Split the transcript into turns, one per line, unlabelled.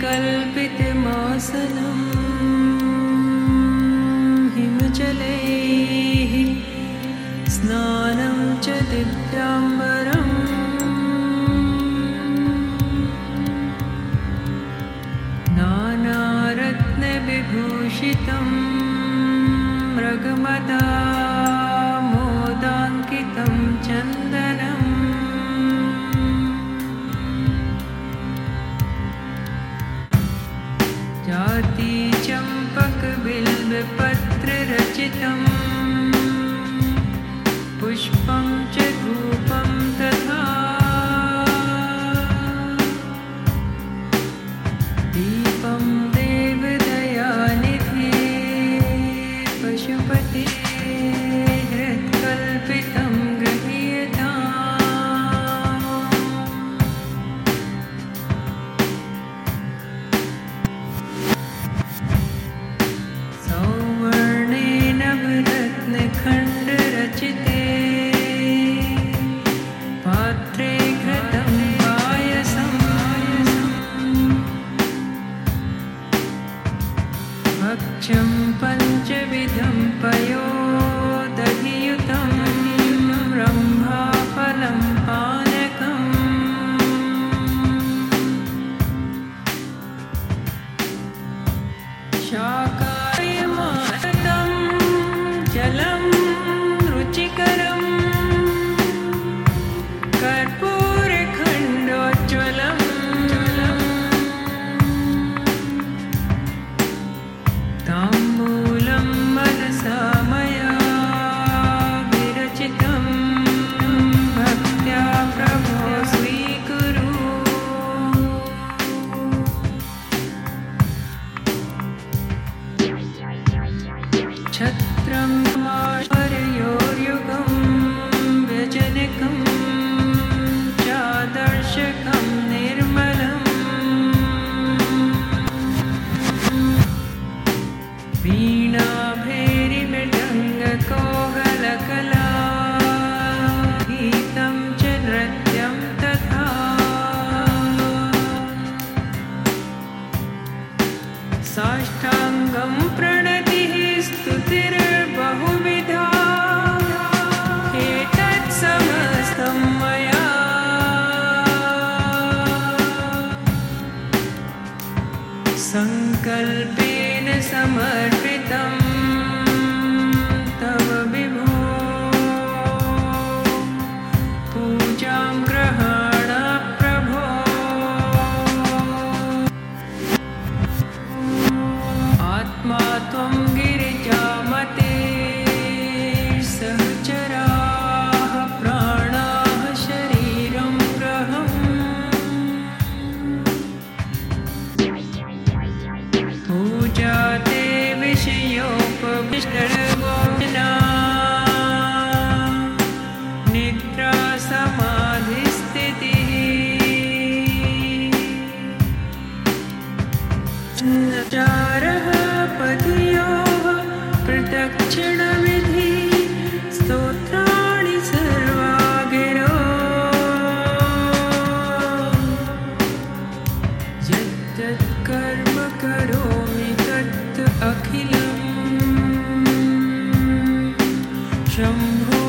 कल्पितमासनं हिमजलैः स्नानं च दिव्याम्बरम्। नानारत्नविभूषितं मृगमदा मोदाङ्कितं चन्दनम् पुष्पं पञ्चविधं पयोदधियुतं मार्योर्युगं व्यजनकं चादर्शकं सङ्कल्पेन समर्पितम् तव विभो। पूजां ग्रहाण चारः पदयोः प्रदक्षिणविधि स्तोत्राणि सर्वा गिरो यद्यत् कर्म करोमि तत् अखिलम्। शम्भो